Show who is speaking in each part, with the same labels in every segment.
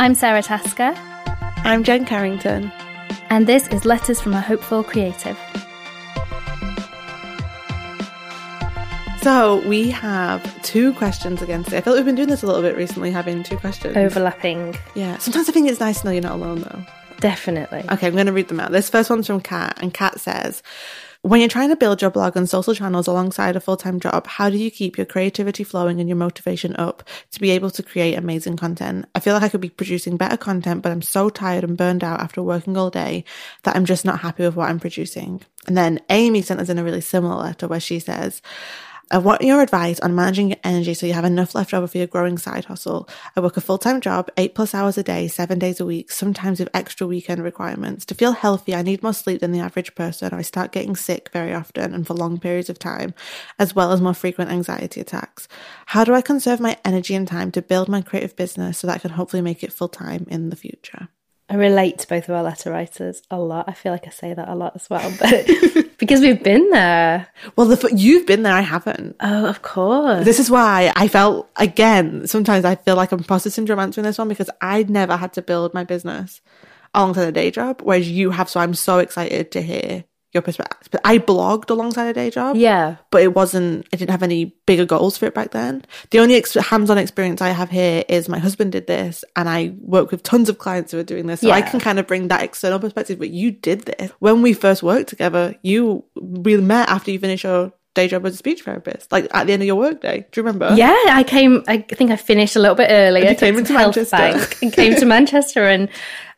Speaker 1: I'm Sara Tasker,
Speaker 2: I'm Jen Carrington.
Speaker 1: and this is Letters from a Hopeful Creative.
Speaker 2: So we have two questions again today. I feel like we've been doing this a little bit recently, having two questions.
Speaker 1: Overlapping,
Speaker 2: Yeah. Sometimes I think it's nice to know you're not alone though.
Speaker 1: definitely.
Speaker 2: Okay, I'm going to read them out. This first one's from Kat, and Kat says, When you're trying to build your blog and social channels alongside a full time job, how do you keep your creativity flowing and your motivation up to be able to create amazing content? I feel like I could be producing better content, but I'm so tired and burned out after working all day that I'm just not happy with what I'm producing. And then Amy sent us in a really similar letter where she says, I want your advice on managing your energy so you have enough left over for your growing side hustle. I work a full time job, eight plus hours a day, seven days a week, sometimes with extra weekend requirements. To feel healthy, I need more sleep than the average person. I start getting sick very often and for long periods of time, as well as more frequent anxiety attacks. How do I conserve my energy and time to build my creative business so that I can hopefully make it full time in the future?
Speaker 1: I relate to both of our letter writers a lot. I feel like I say that a lot as well, but because we've been there.
Speaker 2: Well, the, you've been there, I haven't.
Speaker 1: Oh, of course.
Speaker 2: This is why I felt again. Sometimes I feel like I'm imposter syndrome answering this one because I'd never had to build my business alongside a day job, whereas you have. So I'm so excited to hear your perspective. I blogged alongside a day job,
Speaker 1: yeah.
Speaker 2: but it wasn't. I didn't have any bigger goals for it back then. The only ex- hands-on experience I have here is my husband did this, and I work with tons of clients who are doing this. So I can kind of bring that external perspective. But you did this when we first worked together. You we met after you finished your day job as a speech therapist, like at the end of your workday. Do you remember?
Speaker 1: Yeah, I came. I think I finished a little bit earlier.
Speaker 2: And you came into Manchester.
Speaker 1: and came to Manchester and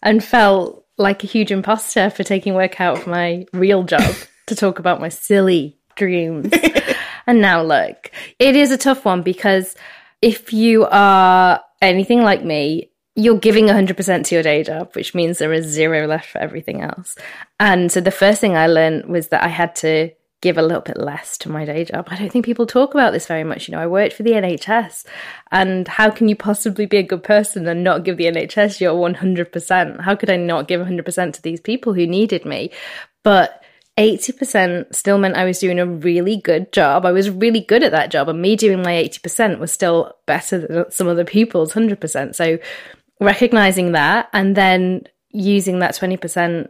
Speaker 1: and felt like a huge imposter for taking work out of my real job to talk about my silly dreams. and now look, it is a tough one because if you are anything like me, you're giving 100% to your day job, which means there is zero left for everything else. And so the first thing I learned was that I had to give a little bit less to my day job. I don't think people talk about this very much. You know, I worked for the NHS, and how can you possibly be a good person and not give the NHS your 100%? How could I not give 100% to these people who needed me? But 80% still meant I was doing a really good job. I was really good at that job, and me doing my 80% was still better than some other people's 100%. So recognizing that and then using that 20%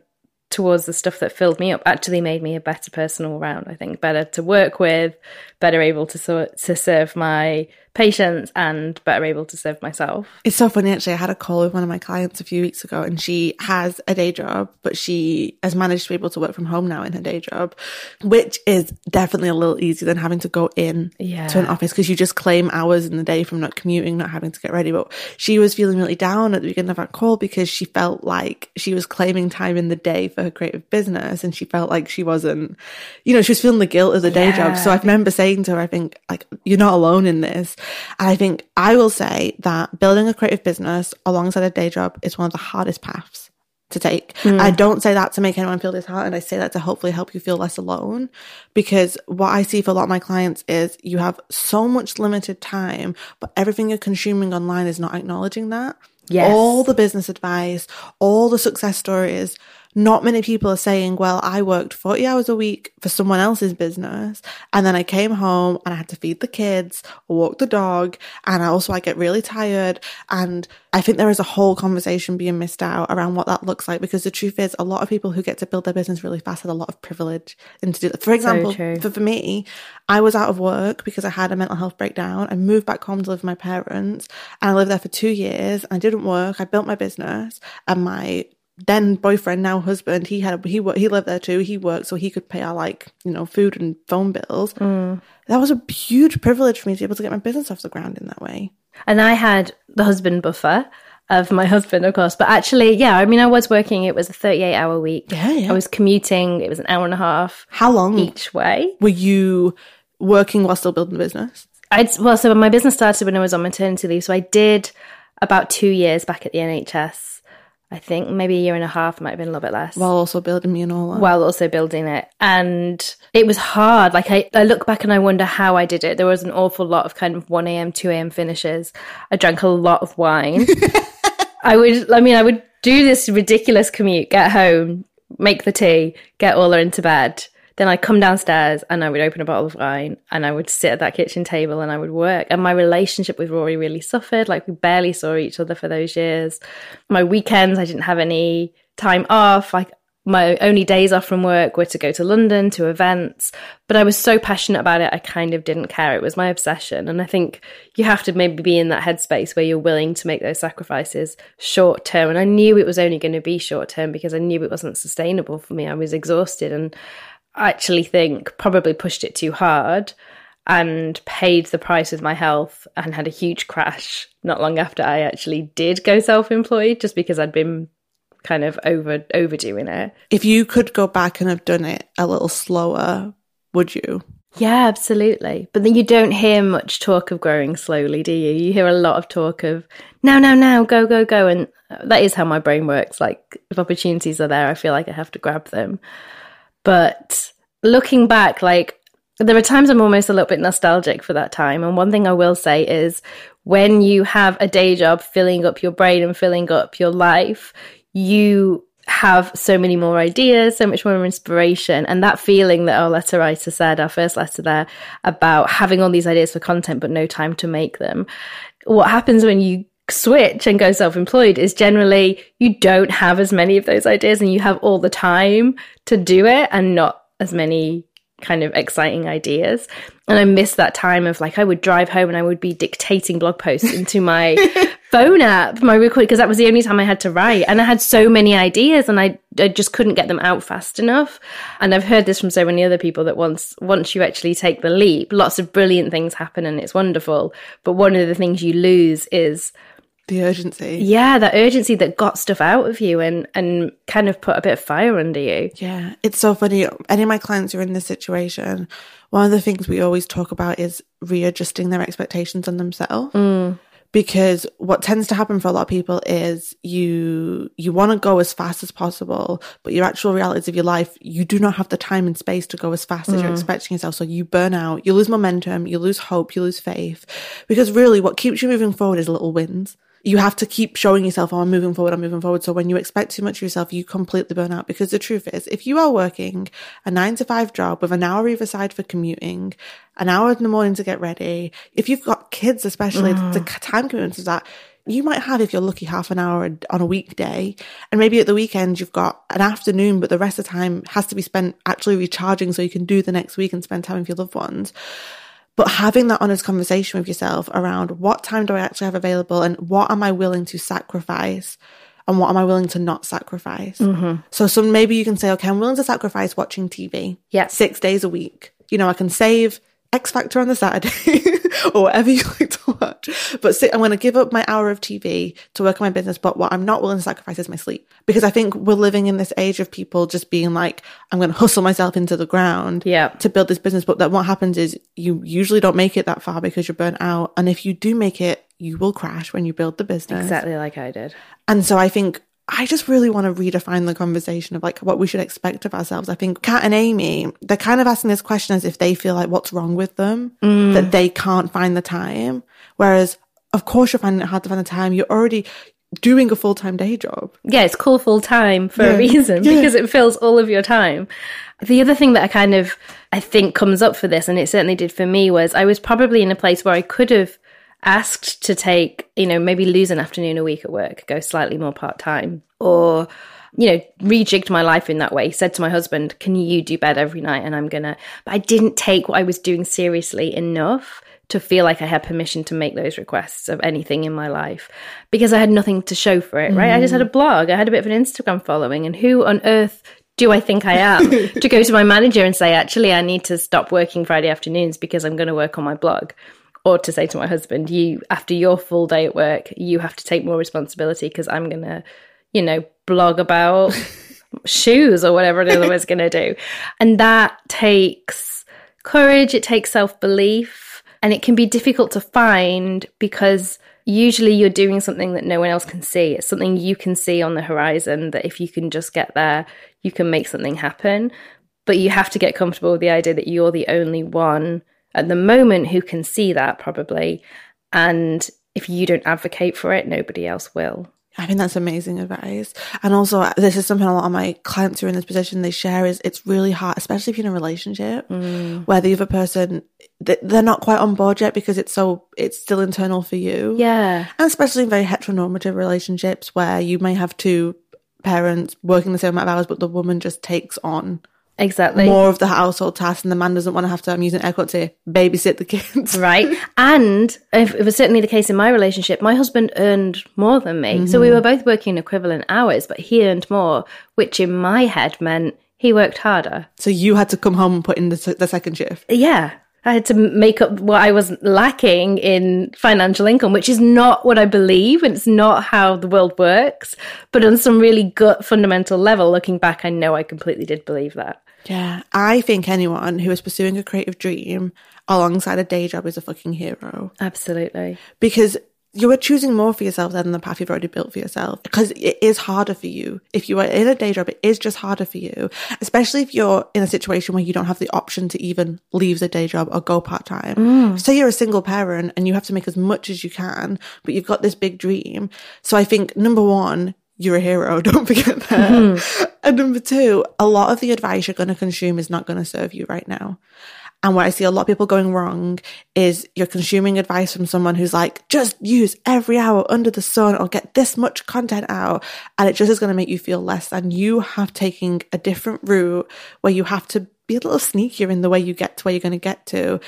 Speaker 1: towards the stuff that filled me up actually made me a better person all round. I think better to work with, better able to so- to serve my patients, and better able to serve myself.
Speaker 2: It's so funny actually. I had a call with one of my clients a few weeks ago and she has a day job, but she has managed to be able to work from home now in her day job, which is definitely a little easier than having to go in
Speaker 1: Yeah.
Speaker 2: to an office because you just claim hours in the day from not commuting, not having to get ready. But she was feeling really down at the beginning of our call because she felt like she was claiming time in the day for her creative business and she felt like she wasn't, you know, she was feeling the guilt of the day job. So I remember saying to her, I think like, you're not alone in this. And I think I will say that building a creative business alongside a day job is one of the hardest paths to take. Hmm. I don't say that to make anyone feel disheartened. I say that to hopefully help you feel less alone. Because what I see for a lot of my clients is you have so much limited time, but everything you're consuming online is not acknowledging that.
Speaker 1: Yes.
Speaker 2: All the business advice, all the success stories. Not many people are saying, well, I worked 40 hours a week for someone else's business. And then I came home and I had to feed the kids or walk the dog. And I also, I get really tired. And I think there is a whole conversation being missed out around what that looks like because the truth is a lot of people who get to build their business really fast had a lot of privilege into to do that. For example,
Speaker 1: true.
Speaker 2: for, for me, I was out of work because I had a mental health breakdown. I moved back home to live with my parents and I lived there for two years. I didn't work. I built my business and my then boyfriend, now husband, he had he he lived there too. He worked so he could pay our like you know food and phone bills. Mm. That was a huge privilege for me to be able to get my business off the ground in that way.
Speaker 1: And I had the husband buffer of my husband, of course. But actually, yeah, I mean, I was working, it was a 38 hour week.
Speaker 2: Yeah, yeah.
Speaker 1: I was commuting, it was an hour and a half
Speaker 2: How long
Speaker 1: each way.
Speaker 2: were you working while still building the business?
Speaker 1: I'd, well, so my business started when I was on maternity leave. So I did about two years back at the NHS. I think maybe a year and a half, might have been a little bit less.
Speaker 2: While also building me and all that.
Speaker 1: while also building it. And it was hard. Like I, I look back and I wonder how I did it. There was an awful lot of kind of 1 a.m., 2 a.m. finishes. I drank a lot of wine. I would, I mean, I would do this ridiculous commute, get home, make the tea, get Orla into bed, then I'd come downstairs and I would open a bottle of wine and I would sit at that kitchen table and I would work. And my relationship with Rory really suffered. Like we barely saw each other for those years. My weekends, I didn't have any time off. Like my only days off from work were to go to London to events, but I was so passionate about it, I kind of didn't care. It was my obsession. And I think you have to maybe be in that headspace where you're willing to make those sacrifices short term. And I knew it was only going to be short term because I knew it wasn't sustainable for me. I was exhausted and actually think probably pushed it too hard and paid the price with my health and had a huge crash not long after I actually did go self employed just because I'd been kind of over overdoing it.
Speaker 2: If you could go back and have done it a little slower, would you?
Speaker 1: Yeah, absolutely. But then you don't hear much talk of growing slowly, do you? You hear a lot of talk of now, now, now, go, go, go. And that is how my brain works. Like, if opportunities are there, I feel like I have to grab them. But looking back, like, there are times I'm almost a little bit nostalgic for that time. And one thing I will say is when you have a day job filling up your brain and filling up your life, you have so many more ideas, so much more inspiration. And that feeling that our letter writer said, our first letter there, about having all these ideas for content but no time to make them. What happens when you switch and go self employed is generally you don't have as many of those ideas and you have all the time to do it and not as many kind of exciting ideas. And I miss that time of like, I would drive home and I would be dictating blog posts into my phone app, my record, because that was the only time I had to write. And I had so many ideas and I, I just couldn't get them out fast enough. And I've heard this from so many other people that once, once you actually take the leap, lots of brilliant things happen and it's wonderful. But one of the things you lose is,
Speaker 2: the urgency.
Speaker 1: Yeah, that urgency that got stuff out of you and and kind of put a bit of fire under you.
Speaker 2: Yeah, it's so funny. Any of my clients who are in this situation, one of the things we always talk about is readjusting their expectations on themselves.
Speaker 1: Mm.
Speaker 2: Because what tends to happen for a lot of people is you you want to go as fast as possible, but your actual realities of your life, you do not have the time and space to go as fast mm. as you're mm. expecting yourself. So you burn out, you lose momentum, you lose hope, you lose faith. Because really what keeps you moving forward is little wins you have to keep showing yourself, oh, I'm moving forward, I'm moving forward. So when you expect too much of yourself, you completely burn out. Because the truth is, if you are working a nine to five job with an hour either side for commuting, an hour in the morning to get ready, if you've got kids, especially mm. the time commitments of that, you might have, if you're lucky, half an hour on a weekday. And maybe at the weekend, you've got an afternoon, but the rest of the time has to be spent actually recharging so you can do the next week and spend time with your loved ones. But having that honest conversation with yourself around what time do I actually have available and what am I willing to sacrifice and what am I willing to not sacrifice?
Speaker 1: Mm-hmm.
Speaker 2: So some maybe you can say, okay, I'm willing to sacrifice watching TV.
Speaker 1: Yeah.
Speaker 2: Six days a week. You know, I can save X Factor on the Saturday or whatever you like to watch. But sit, I'm going to give up my hour of TV to work on my business. But what I'm not willing to sacrifice is my sleep because I think we're living in this age of people just being like, I'm going to hustle myself into the ground
Speaker 1: yeah.
Speaker 2: to build this business. But then what happens is you usually don't make it that far because you're burnt out. And if you do make it, you will crash when you build the business.
Speaker 1: Exactly like I did.
Speaker 2: And so I think I just really want to redefine the conversation of like what we should expect of ourselves. I think Kat and Amy, they're kind of asking this question as if they feel like what's wrong with them,
Speaker 1: mm.
Speaker 2: that they can't find the time. Whereas, of course, you're finding it hard to find the time. You're already doing a full time day job.
Speaker 1: Yeah, it's called full time for yeah. a reason yeah. because it fills all of your time. The other thing that I kind of I think comes up for this, and it certainly did for me, was I was probably in a place where I could have asked to take, you know, maybe lose an afternoon a week at work, go slightly more part time, or, you know, rejigged my life in that way, said to my husband, Can you do bed every night? And I'm gonna, but I didn't take what I was doing seriously enough to feel like I had permission to make those requests of anything in my life because I had nothing to show for it, right? Mm. I just had a blog, I had a bit of an Instagram following, and who on earth do I think I am to go to my manager and say, actually, I need to stop working Friday afternoons because I'm going to work on my blog? Or to say to my husband, you after your full day at work, you have to take more responsibility because I'm gonna, you know, blog about shoes or whatever it was gonna do. And that takes courage, it takes self-belief, and it can be difficult to find because usually you're doing something that no one else can see. It's something you can see on the horizon that if you can just get there, you can make something happen. But you have to get comfortable with the idea that you're the only one at the moment who can see that probably. And if you don't advocate for it, nobody else will.
Speaker 2: I think that's amazing advice. And also, this is something a lot of my clients who are in this position, they share is it's really hard, especially if you're in a relationship
Speaker 1: Mm.
Speaker 2: where the other person, they're not quite on board yet because it's so, it's still internal for you.
Speaker 1: Yeah.
Speaker 2: And especially in very heteronormative relationships where you may have two parents working the same amount of hours, but the woman just takes on
Speaker 1: Exactly.
Speaker 2: more of the household tasks and the man doesn't want to have to, I'm using air quotes here, babysit the kids.
Speaker 1: right? And if it was certainly the case in my relationship, my husband earned more than me. So we
Speaker 2: Mm-hmm.
Speaker 1: were both working equivalent hours, but he earned more, which in my head meant he worked harder.
Speaker 2: So you had to come home and put in the, the second shift.
Speaker 1: Yeah. I had to make up what I was lacking in financial income, which is not what I believe. And it's not how the world works. But on some really gut fundamental level, looking back, I know I completely did believe that.
Speaker 2: Yeah. I think anyone who is pursuing a creative dream alongside a day job is a fucking hero
Speaker 1: Absolutely.
Speaker 2: because you are choosing more for yourself than the path you've already built for yourself because it is harder for you. If you are in a day job, it is just harder for you, especially if you're in a situation where you don't have the option to even leave the day job or go part time. Mm. Say you're a single parent and you have to make as much as you can, but you've got this big dream. So I think number one, you're a hero. Don't forget that. Mm-hmm. And number two, a lot of the advice you're going to consume is not going to serve you right now. And where I see a lot of people going wrong is you're consuming advice from someone who's like, just use every hour under the sun or get this much content out. And it just is going to make you feel less than you have taken a different route where you have to be a little sneakier in the way you get to where you're going to get to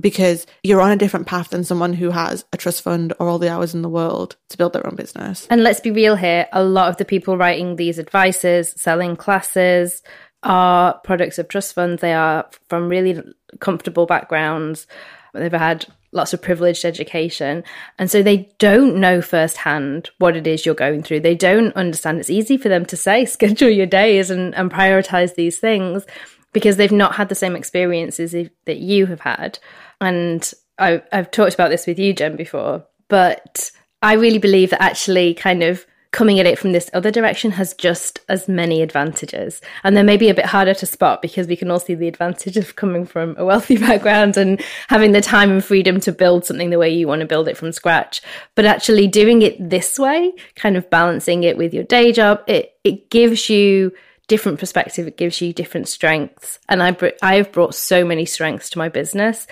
Speaker 2: because you're on a different path than someone who has a trust fund or all the hours in the world to build their own business.
Speaker 1: And let's be real here, a lot of the people writing these advices, selling classes, are products of trust funds. They are from really comfortable backgrounds. They've had lots of privileged education. And so they don't know firsthand what it is you're going through. They don't understand. It's easy for them to say, schedule your days and, and prioritize these things because they've not had the same experiences if- that you have had. And I, I've talked about this with you, Jen, before, but I really believe that actually kind of coming at it from this other direction has just as many advantages. And they may be a bit harder to spot because we can all see the advantage of coming from a wealthy background and having the time and freedom to build something the way you want to build it from scratch. But actually doing it this way, kind of balancing it with your day job, it, it gives you different perspective. It gives you different strengths. And I, br- I've brought so many strengths to my business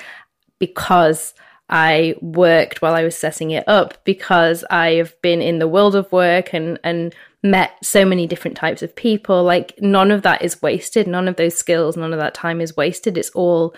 Speaker 1: because I worked while I was setting it up, because I have been in the world of work and, and met so many different types of people. Like, none of that is wasted. None of those skills, none of that time is wasted. It's all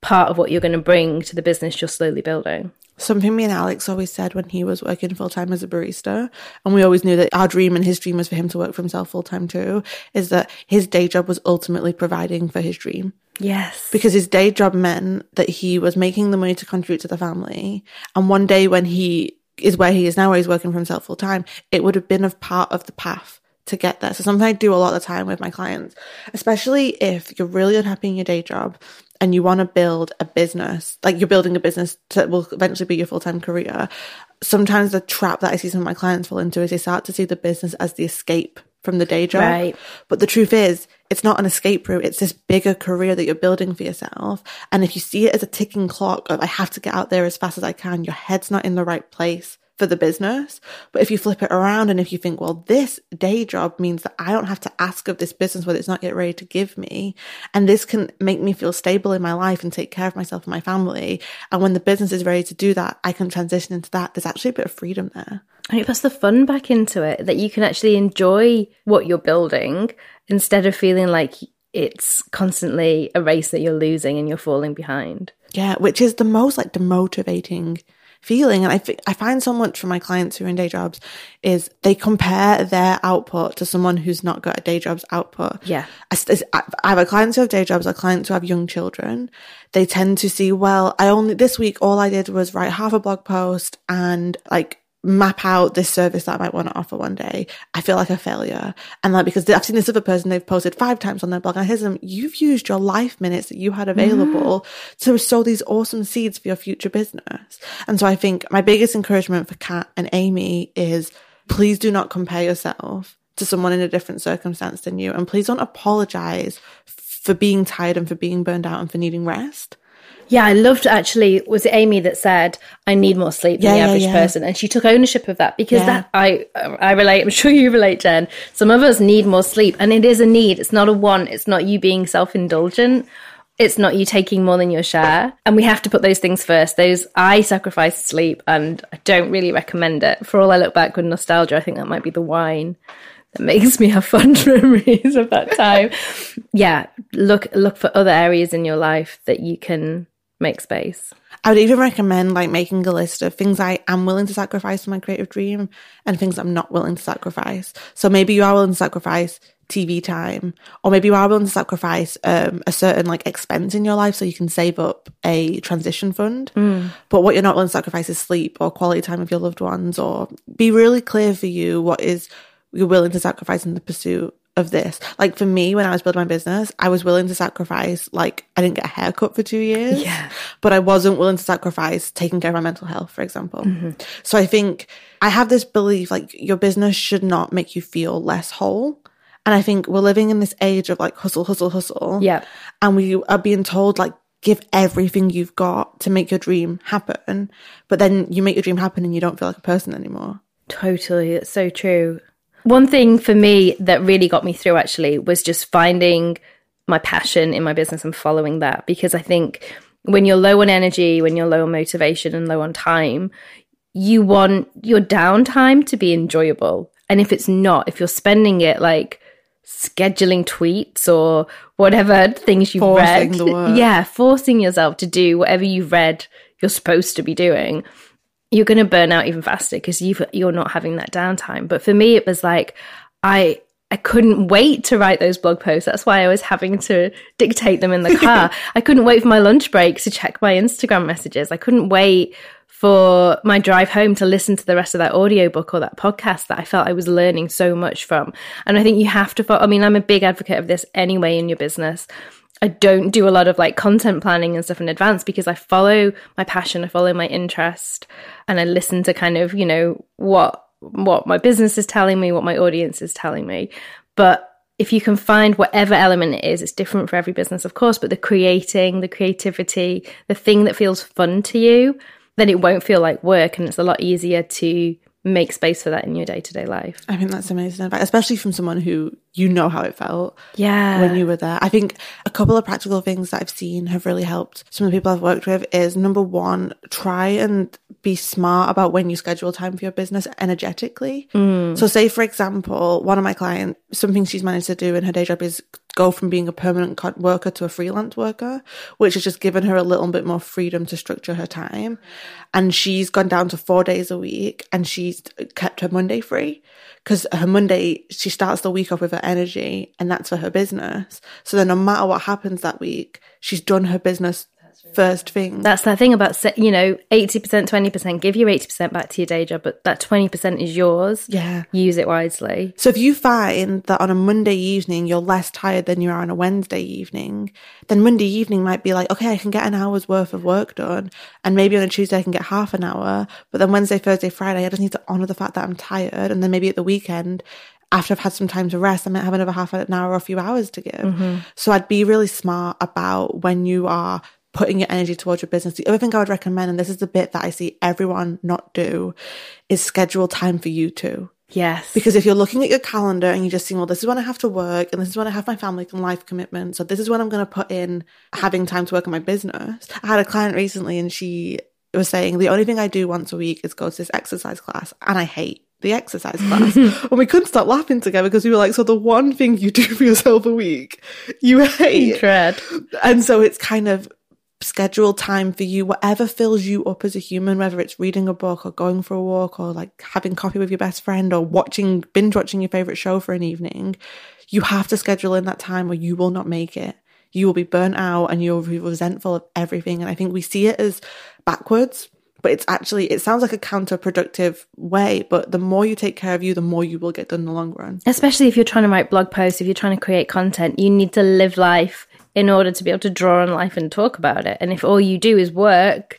Speaker 1: part of what you're going to bring to the business you're slowly building.
Speaker 2: Something me and Alex always said when he was working full time as a barista, and we always knew that our dream and his dream was for him to work for himself full time too, is that his day job was ultimately providing for his dream.
Speaker 1: Yes.
Speaker 2: Because his day job meant that he was making the money to contribute to the family. And one day when he is where he is now, where he's working for himself full time, it would have been a part of the path to get there. So something I do a lot of the time with my clients, especially if you're really unhappy in your day job and you want to build a business, like you're building a business that will eventually be your full time career. Sometimes the trap that I see some of my clients fall into is they start to see the business as the escape from the day job.
Speaker 1: Right.
Speaker 2: But the truth is, it's not an escape route. It's this bigger career that you're building for yourself. And if you see it as a ticking clock of I have to get out there as fast as I can, your head's not in the right place for the business. But if you flip it around and if you think, well, this day job means that I don't have to ask of this business whether it's not yet ready to give me. And this can make me feel stable in my life and take care of myself and my family. And when the business is ready to do that, I can transition into that. There's actually a bit of freedom there.
Speaker 1: And it puts the fun back into it that you can actually enjoy what you're building instead of feeling like it's constantly a race that you're losing and you're falling behind.
Speaker 2: Yeah, which is the most like demotivating feeling. And I I find so much from my clients who are in day jobs is they compare their output to someone who's not got a day job's output.
Speaker 1: Yeah.
Speaker 2: I have a clients who have day jobs, a clients who have young children. They tend to see, well, I only, this week, all I did was write half a blog post and like map out this service that I might want to offer one day. I feel like a failure. And like, because I've seen this other person, they've posted five times on their blog. And I hear them, you've used your life minutes that you had mm-hmm. available to sow these awesome seeds for your future business. And so I think my biggest encouragement for Kat and Amy is please do not compare yourself to someone in a different circumstance than you. And please don't apologize for being tired and for being burned out and for needing rest.
Speaker 1: Yeah, I loved actually. Was it Amy that said I need more sleep than
Speaker 2: Yeah,
Speaker 1: the
Speaker 2: yeah,
Speaker 1: average
Speaker 2: yeah.
Speaker 1: person, and she took ownership of that because
Speaker 2: Yeah.
Speaker 1: that I I relate. I'm sure you relate, Jen. Some of us need more sleep, and it is a need. It's not a want. It's not you being self indulgent. It's not you taking more than your share, and we have to put those things first. Those I sacrifice sleep, and I don't really recommend it. For all I look back with nostalgia, I think that might be the wine that makes me have fond memories of that time. yeah, look look for other areas in your life that you can make space.
Speaker 2: I would even recommend like making a list of things I am willing to sacrifice for my creative dream and things I'm not willing to sacrifice. So maybe you are willing to sacrifice TV time, or maybe you are willing to sacrifice um, a certain like expense in your life so you can save up a transition fund. But what you're not willing to sacrifice is sleep or quality time with your loved ones, or be really clear for you what is you're willing to sacrifice in the pursuit of this. Like for me, when I was building my business, I was willing to sacrifice, like, I didn't get a haircut for two years.
Speaker 1: Yeah.
Speaker 2: But I wasn't willing to sacrifice taking care of my mental health, for example. Mm-hmm. So I think I have this belief like your business should not make you feel less whole. And I think we're living in this age of like hustle, hustle, hustle.
Speaker 1: Yeah.
Speaker 2: And we are being told like, give everything you've got to make your dream happen. But then you make your dream happen and you don't feel like a person anymore.
Speaker 1: Totally. It's so true. One thing for me that really got me through actually was just finding my passion in my business and following that because I think when you're low on energy, when you're low on motivation and low on time, you want your downtime to be enjoyable. And if it's not, if you're spending it like scheduling tweets or whatever things you've
Speaker 2: Forcing
Speaker 1: read, yeah, forcing yourself to do whatever you've read you're supposed to be doing, you're going to burn out even faster because you you're not having that downtime. But for me, it was like I I couldn't wait to write those blog posts. That's why I was having to dictate them in the car. I couldn't wait for my lunch break to check my Instagram messages. I couldn't wait for my drive home to listen to the rest of that audiobook or that podcast that I felt I was learning so much from. And I think you have to, I mean, I'm a big advocate of this anyway in your business. I don't do a lot of like content planning and stuff in advance because I follow my passion, I follow my interest, and I listen to kind of, you know, what what my business is telling me, what my audience is telling me. But if you can find whatever element it is, it's different for every business, of course, but the creating, the creativity, the thing that feels fun to you, then it won't feel like work and it's a lot easier to make space for that in your day to day life.
Speaker 2: I think that's amazing advice, especially from someone who you know how it felt
Speaker 1: Yeah.
Speaker 2: when you were there. I think a couple of practical things that I've seen have really helped some of the people I've worked with is number one, try and be smart about when you schedule time for your business energetically. Mm. So say, for example, one of my clients, something she's managed to do in her day job is go from being a permanent worker to a freelance worker, which has just given her a little bit more freedom to structure her time. And she's gone down to four days a week and she's kept her Monday free because her Monday, she starts the week off with her energy and that's for her business. So then no matter what happens that week, she's done her business first thing.
Speaker 1: That's that thing about, you know, 80%, 20%, give your 80% back to your day job, but that 20% is yours.
Speaker 2: yeah.
Speaker 1: Use it wisely.
Speaker 2: So if you find that on a Monday evening you're less tired than you are on a Wednesday evening, then Monday evening might be like, okay, I can get an hour's worth of work done. And maybe on a Tuesday I can get half an hour. But then Wednesday, Thursday, Friday, I just need to honor the fact that I'm tired. And then maybe at the weekend, after I've had some time to rest, I might have another half an hour or a few hours to give. Mm-hmm. So I'd be really smart about when you are putting your energy towards your business. The other thing I would recommend, and this is the bit that I see everyone not do, is schedule time for you too.
Speaker 1: Yes.
Speaker 2: Because if you're looking at your calendar and you're just seeing, well, this is when I have to work and this is when I have my family and life commitments. So this is when I'm going to put in having time to work on my business. I had a client recently and she was saying, the only thing I do once a week is go to this exercise class and I hate the exercise class. and we couldn't stop laughing together because we were like, so the one thing you do for yourself a week, you hate.
Speaker 1: Dread.
Speaker 2: And so it's kind of schedule time for you, whatever fills you up as a human, whether it's reading a book or going for a walk or like having coffee with your best friend or watching, binge watching your favorite show for an evening. You have to schedule in that time or you will not make it. You will be burnt out and you'll be resentful of everything. And I think we see it as backwards, but it's actually, it sounds like a counterproductive way, but the more you take care of you, the more you will get done in the long run.
Speaker 1: Especially if you're trying to write blog posts, if you're trying to create content, you need to live life in order to be able to draw on life and talk about it. And if all you do is work,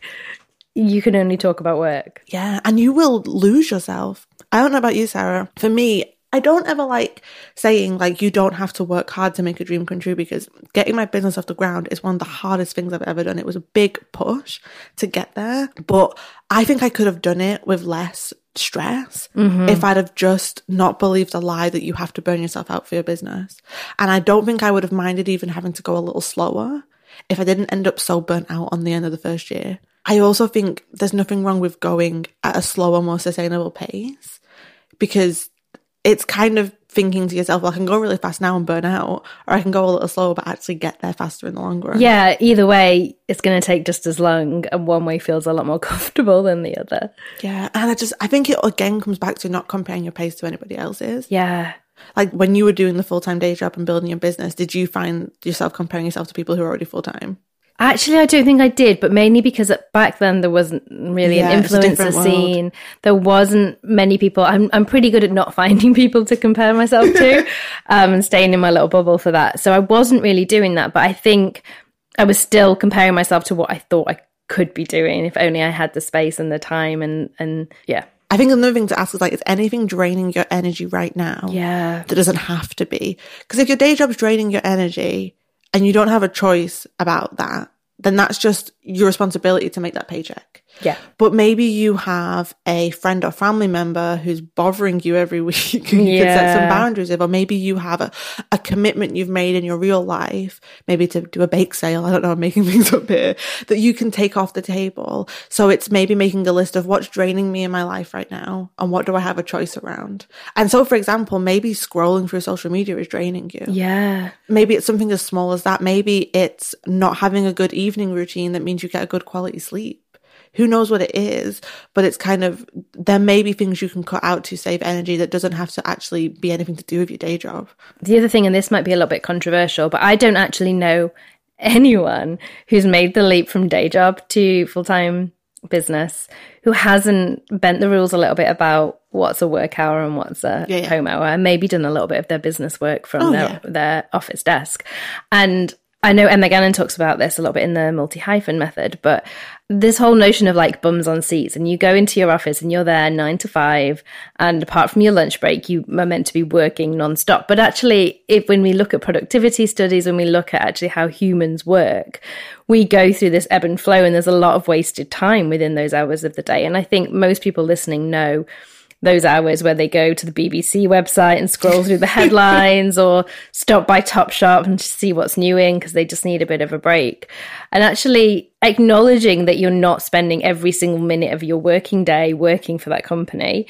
Speaker 1: you can only talk about work.
Speaker 2: Yeah, and you will lose yourself. I don't know about you, Sara. For me, I don't ever like saying like you don't have to work hard to make a dream come true because getting my business off the ground is one of the hardest things I've ever done. It was a big push to get there, but I think I could have done it with less stress mm-hmm. if I'd have just not believed the lie that you have to burn yourself out for your business. And I don't think I would have minded even having to go a little slower if I didn't end up so burnt out on the end of the first year. I also think there's nothing wrong with going at a slower, more sustainable pace because it's kind of thinking to yourself, well, I can go really fast now and burn out, or I can go a little slower but actually get there faster in the long run.
Speaker 1: Yeah, either way, it's going to take just as long, and one way feels a lot more comfortable than the other.
Speaker 2: Yeah. And I just, I think it again comes back to not comparing your pace to anybody else's.
Speaker 1: Yeah.
Speaker 2: Like when you were doing the full time day job and building your business, did you find yourself comparing yourself to people who are already full time?
Speaker 1: Actually, I don't think I did, but mainly because back then there wasn't really
Speaker 2: Yeah,
Speaker 1: an influencer scene. There wasn't many people. I'm I'm pretty good at not finding people to compare myself to, um, and staying in my little bubble for that. So I wasn't really doing that, but I think I was still comparing myself to what I thought I could be doing if only I had the space and the time and and yeah,
Speaker 2: I think another thing to ask is like, is anything draining your energy right now?
Speaker 1: yeah,
Speaker 2: that doesn't have to be. Because if your day job's draining your energy and you don't have a choice about that, then that's just your responsibility to make that paycheck.
Speaker 1: Yeah.
Speaker 2: But maybe you have a friend or family member who's bothering you every week and you can set some boundaries with, or maybe you have a, a commitment you've made in your real life, maybe to do a bake sale. I don't know, I'm making things up here that you can take off the table. So it's maybe making a list of what's draining me in my life right now and what do I have a choice around. And so, for example, maybe scrolling through social media is draining you
Speaker 1: Yeah.
Speaker 2: maybe it's something as small as that. Maybe it's not having a good evening routine that means you get a good quality sleep. Who knows what it is, but it's kind of, there may be things you can cut out to save energy that doesn't have to actually be anything to do with your day job.
Speaker 1: The other thing, and this might be a little bit controversial, but I don't actually know anyone who's made the leap from day job to full time business who hasn't bent the rules a little bit about what's a work hour and what's a
Speaker 2: Yeah, yeah.
Speaker 1: home hour, and maybe done a little bit of their business work from
Speaker 2: Oh,
Speaker 1: their,
Speaker 2: yeah.
Speaker 1: their office desk. And I know Emma Gannon talks about this a little bit in the multi hyphen method, but this whole notion of like bums on seats, and you go into your office and you're there nine to five, and apart from your lunch break, you are meant to be working nonstop. But actually, if when we look at productivity studies, when we look at actually how humans work, we go through this ebb and flow, and there's a lot of wasted time within those hours of the day. And I think most people listening know those hours where they go to the BBC website and scroll through the headlines or stop by Topshop and see what's new in because they just need a bit of a break. And actually acknowledging that you're not spending every single minute of your working day working for that company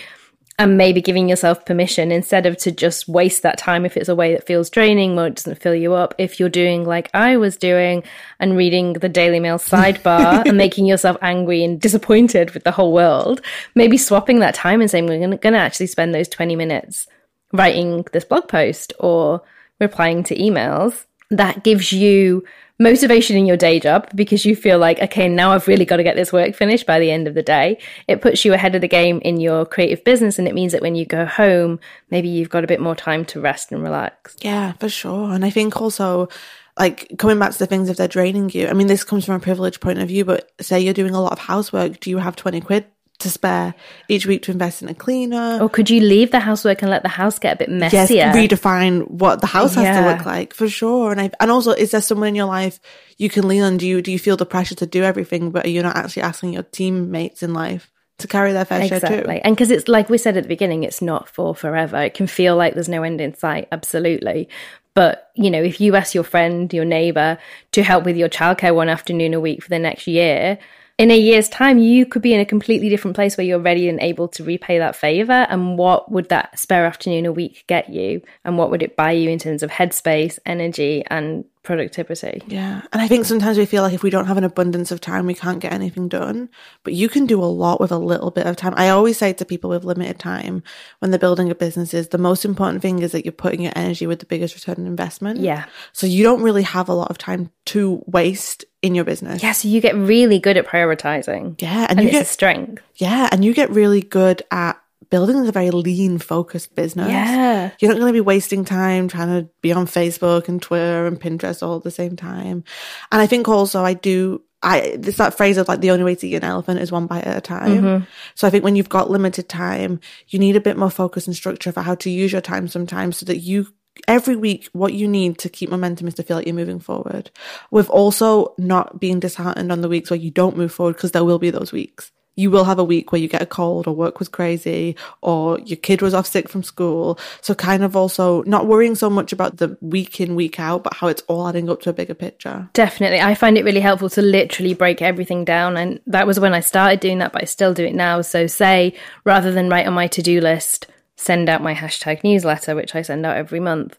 Speaker 1: and maybe giving yourself permission instead of to just waste that time if it's a way that feels draining or it doesn't fill you up. If you're doing like I was doing and reading the Daily Mail sidebar and making yourself angry and disappointed with the whole world, maybe swapping that time and saying, we're going to actually spend those 20 minutes writing this blog post or replying to emails. That gives you motivation in your day job because you feel like, okay, now I've really got to get this work finished by the end of the day. It puts you ahead of the game in your creative business. And it means that when you go home, maybe you've got a bit more time to rest and relax.
Speaker 2: Yeah, for sure. And I think also, like coming back to the things if they're draining you, I mean, this comes from a privileged point of view, but say you're doing a lot of housework, do you have 20 quid to spare each week to invest in a cleaner?
Speaker 1: Or could you leave the housework and let the house get a bit
Speaker 2: yes,
Speaker 1: messier?
Speaker 2: redefine what the house has to look like for sure. And I, and also, is there someone in your life you can lean on? Do you do you feel the pressure to do everything, but you're not actually asking your teammates in life to carry their fair share
Speaker 1: Exactly.
Speaker 2: too?
Speaker 1: And because it's like we said at the beginning, it's not for forever. It can feel like there's no end in sight. Absolutely. But, you know, if you ask your friend, your neighbor to help with your childcare one afternoon a week for the next year, in a year's time, you could be in a completely different place where you're ready and able to repay that favor. And what would that spare afternoon a week get you? And what would it buy you in terms of headspace, energy, and productivity?
Speaker 2: Yeah. And I think sometimes we feel like if we don't have an abundance of time, we can't get anything done. But you can do a lot with a little bit of time. I always say to people with limited time when they're building a business is the most important thing is that you're putting your energy with the biggest return on investment.
Speaker 1: Yeah.
Speaker 2: So you don't really have a lot of time to waste in your business.
Speaker 1: Yeah. So you get really good at prioritizing.
Speaker 2: Yeah. And,
Speaker 1: And
Speaker 2: you
Speaker 1: it's a
Speaker 2: get,
Speaker 1: strength.
Speaker 2: yeah. And you get really good at building a very lean focused business.
Speaker 1: Yeah.
Speaker 2: You're not going to be wasting time trying to be on Facebook and Twitter and Pinterest all at the same time. And I think also I do, I there's that phrase of like the only way to eat an elephant is one bite at a time. Mm-hmm. So I think when you've got limited time, you need a bit more focus and structure for how to use your time sometimes so that you every week what you need to keep momentum is to feel like you're moving forward. With also not being disheartened on the weeks where you don't move forward because there will be those weeks you will have a week where you get a cold or work was crazy or your kid was off sick from school. So kind of also not worrying so much about the week in, week out, but how it's all adding up to a bigger picture.
Speaker 1: Definitely. I find it really helpful to literally break everything down. And that was when I started doing that, but I still do it now. So say rather than write on my to do list, send out my hashtag newsletter, which I send out every month,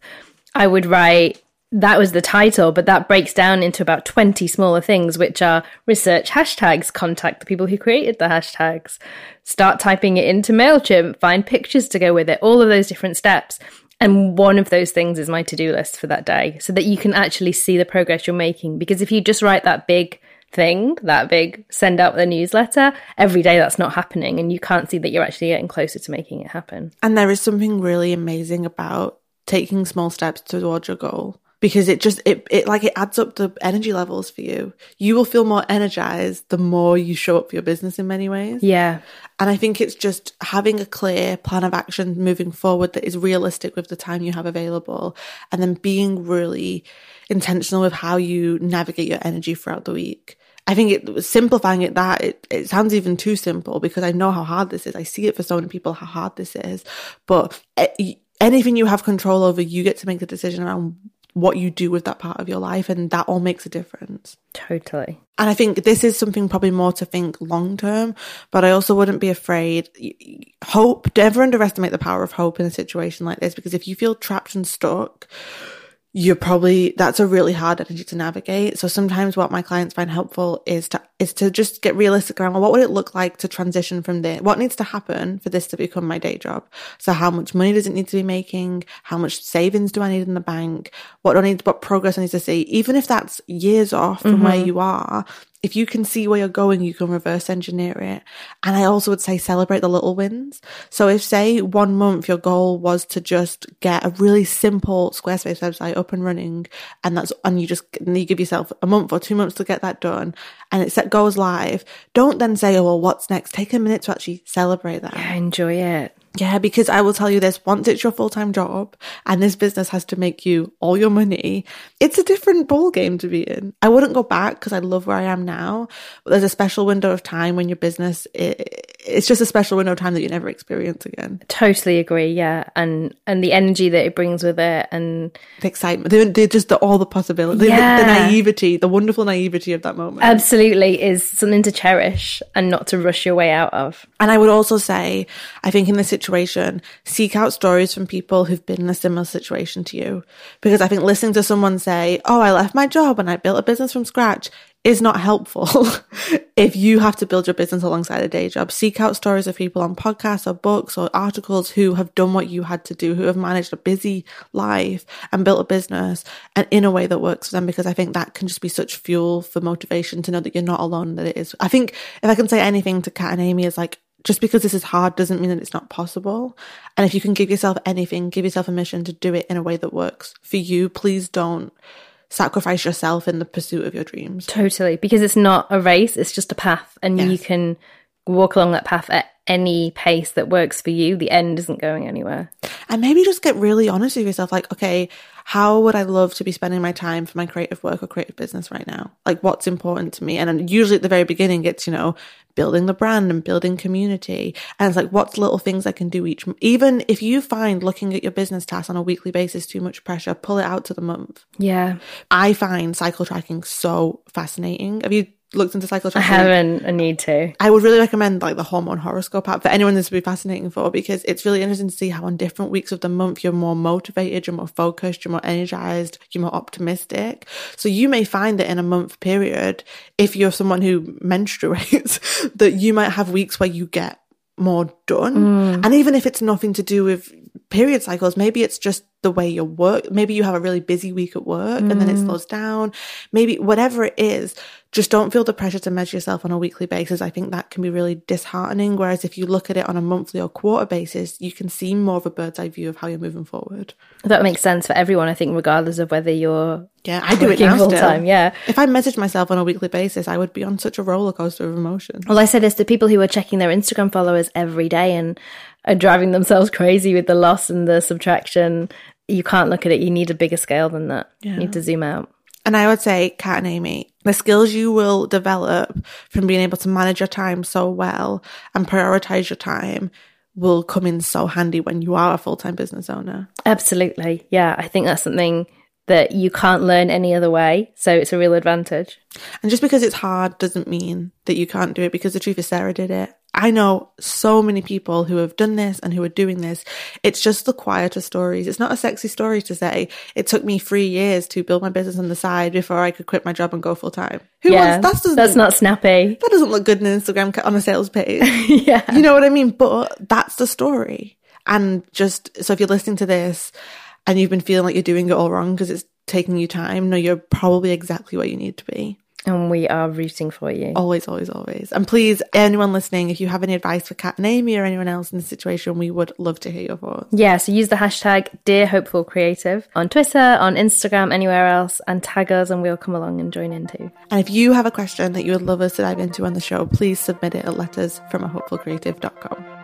Speaker 1: I would write that was the title, but that breaks down into about 20 smaller things, which are research hashtags, contact the people who created the hashtags, start typing it into MailChimp, find pictures to go with it, all of those different steps. And one of those things is my to do list for that day so that you can actually see the progress you're making. Because if you just write that big thing, that big send out the newsletter, every day that's not happening and you can't see that you're actually getting closer to making it happen.
Speaker 2: And there is something really amazing about taking small steps towards your goal because it just it, it like it adds up the energy levels for you you will feel more energized the more you show up for your business in many ways
Speaker 1: Yeah.
Speaker 2: and i think it's just having a clear plan of action moving forward that is realistic with the time you have available and then being really intentional with how you navigate your energy throughout the week I think it simplifying it that it, it sounds even too simple because I know how hard this is. I see it for so many people how hard this is. But eh, anything you have control over, you get to make the decision around what you do with that part of your life and that all makes a difference.
Speaker 1: Totally.
Speaker 2: And I think this is something probably more to think long term, but I also wouldn't be afraid. Hope, never underestimate the power of hope in a situation like this because if you feel trapped and stuck, you're probably that's a really hard energy to navigate. So sometimes what my clients find helpful is to is to just get realistic around well, what would it look like to transition from there? What needs to happen for this to become my day job? So how much money does it need to be making? How much savings do I need in the bank? What do I need what progress I need to see? Even if that's years off from where mm-hmm. you are, if you can see where you're going, you can reverse engineer it. And I also would say celebrate the little wins. So if say one month your goal was to just get a really simple Squarespace website up and running and that's, and you just, and you give yourself a month or two months to get that done and it set goes live, don't then say, oh, well, what's next? Take a minute to actually celebrate that.
Speaker 1: I enjoy it.
Speaker 2: Yeah, because I will tell you this once it's your full time job and this business has to make you all your money, it's a different ball game to be in. I wouldn't go back because I love where I am now, but there's a special window of time when your business, it, it's just a special window of time that you never experience again.
Speaker 1: Totally agree. Yeah. And, and the energy that it brings with it and
Speaker 2: The excitement, they're, they're just the, all the possibilities, the, the naivety, the wonderful naivety of that moment.
Speaker 1: absolutely is something to cherish and not to rush your way out of.
Speaker 2: And I would also say, I think in this situation, seek out stories from people who've been in a similar situation to you. Because I think listening to someone say, Oh, I left my job and I built a business from scratch is not helpful if you have to build your business alongside a day job. Seek out stories of people on podcasts or books or articles who have done what you had to do, who have managed a busy life and built a business and in a way that works for them because I think that can just be such fuel for motivation to know that you're not alone that it is. I think if I can say anything to Kat and Amy is like, just because this is hard doesn't mean that it's not possible. And if you can give yourself anything, give yourself a mission to do it in a way that works for you, please don't sacrifice yourself in the pursuit of your dreams.
Speaker 1: Totally. Because it's not a race, it's just a path. And you can walk along that path at any pace that works for you. The end isn't going anywhere.
Speaker 2: And maybe just get really honest with yourself like, okay, how would I love to be spending my time for my creative work or creative business right now? Like, what's important to me? And then usually at the very beginning, it's, you know, building the brand and building community. And it's like, what's little things I can do each, m- even if you find looking at your business tasks on a weekly basis too much pressure, pull it out to the month.
Speaker 1: Yeah.
Speaker 2: I find cycle tracking so fascinating. Have you looked into cycle
Speaker 1: I haven't. I need to.
Speaker 2: I would really recommend like the hormone horoscope app for anyone this would be fascinating for because it's really interesting to see how on different weeks of the month you're more motivated, you're more focused, you're more energized, you're more optimistic. So you may find that in a month period, if you're someone who menstruates, that you might have weeks where you get more done. Mm. And even if it's nothing to do with period cycles. Maybe it's just the way you work. Maybe you have a really busy week at work and then it
Speaker 1: Mm.
Speaker 2: slows down. Maybe whatever it is, just don't feel the pressure to measure yourself on a weekly basis. I think that can be really disheartening. Whereas if you look at it on a monthly or quarter basis, you can see more of a bird's eye view of how you're moving forward.
Speaker 1: That makes sense for everyone, I think, regardless of whether you're
Speaker 2: Yeah, I do it now
Speaker 1: full
Speaker 2: still.
Speaker 1: time. Yeah.
Speaker 2: If I messaged myself on a weekly basis, I would be on such a roller coaster of emotions.
Speaker 1: Well, I say this to people who are checking their Instagram followers every day and are driving themselves crazy with the loss and the subtraction. You can't look at it. You need a bigger scale than that. You need to zoom out.
Speaker 2: And I would say, Kat and Amy, the skills you will develop from being able to manage your time so well and prioritize your time will come in so handy when you are a full time business owner.
Speaker 1: Absolutely. Yeah. I think that's something that you can't learn any other way. So it's a real advantage.
Speaker 2: And just because it's hard doesn't mean that you can't do it because the truth is Sara did it. I know so many people who have done this and who are doing this. It's just the quieter stories. It's not a sexy story to say. It took me three years to build my business on the side before I could quit my job and go full time. Who
Speaker 1: yeah.
Speaker 2: wants that's,
Speaker 1: that's not snappy.
Speaker 2: that doesn't look good on Instagram on a sales page.
Speaker 1: yeah.
Speaker 2: You know what I mean? But that's the story. And just so if you're listening to this and you've been feeling like you're doing it all wrong because it's taking you time, no, you're probably exactly where you need to be.
Speaker 1: And we are rooting for you.
Speaker 2: Always, always, always. And please, anyone listening, if you have any advice for Kat and Amy or anyone else in the situation, we would love to hear your thoughts.
Speaker 1: Yeah, so use the hashtag Dear Hopeful Creative on Twitter, on Instagram, anywhere else, and tag us, and we'll come along and join in too.
Speaker 2: And if you have a question that you would love us to dive into on the show, please submit it at letters from a hopefulcreative.com.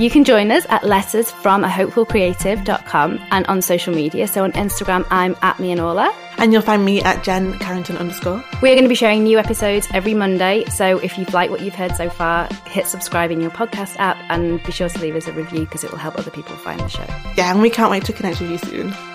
Speaker 1: You can join us at letters from a hopefulcreative.com and on social media. So on Instagram, I'm at me and Orla.
Speaker 2: And you'll find me at Jen Carrington underscore.
Speaker 1: We're going to be sharing new episodes every Monday. So if you've liked what you've heard so far, hit subscribe in your podcast app and be sure to leave us a review because it will help other people find the show.
Speaker 2: Yeah, and we can't wait to connect with you soon.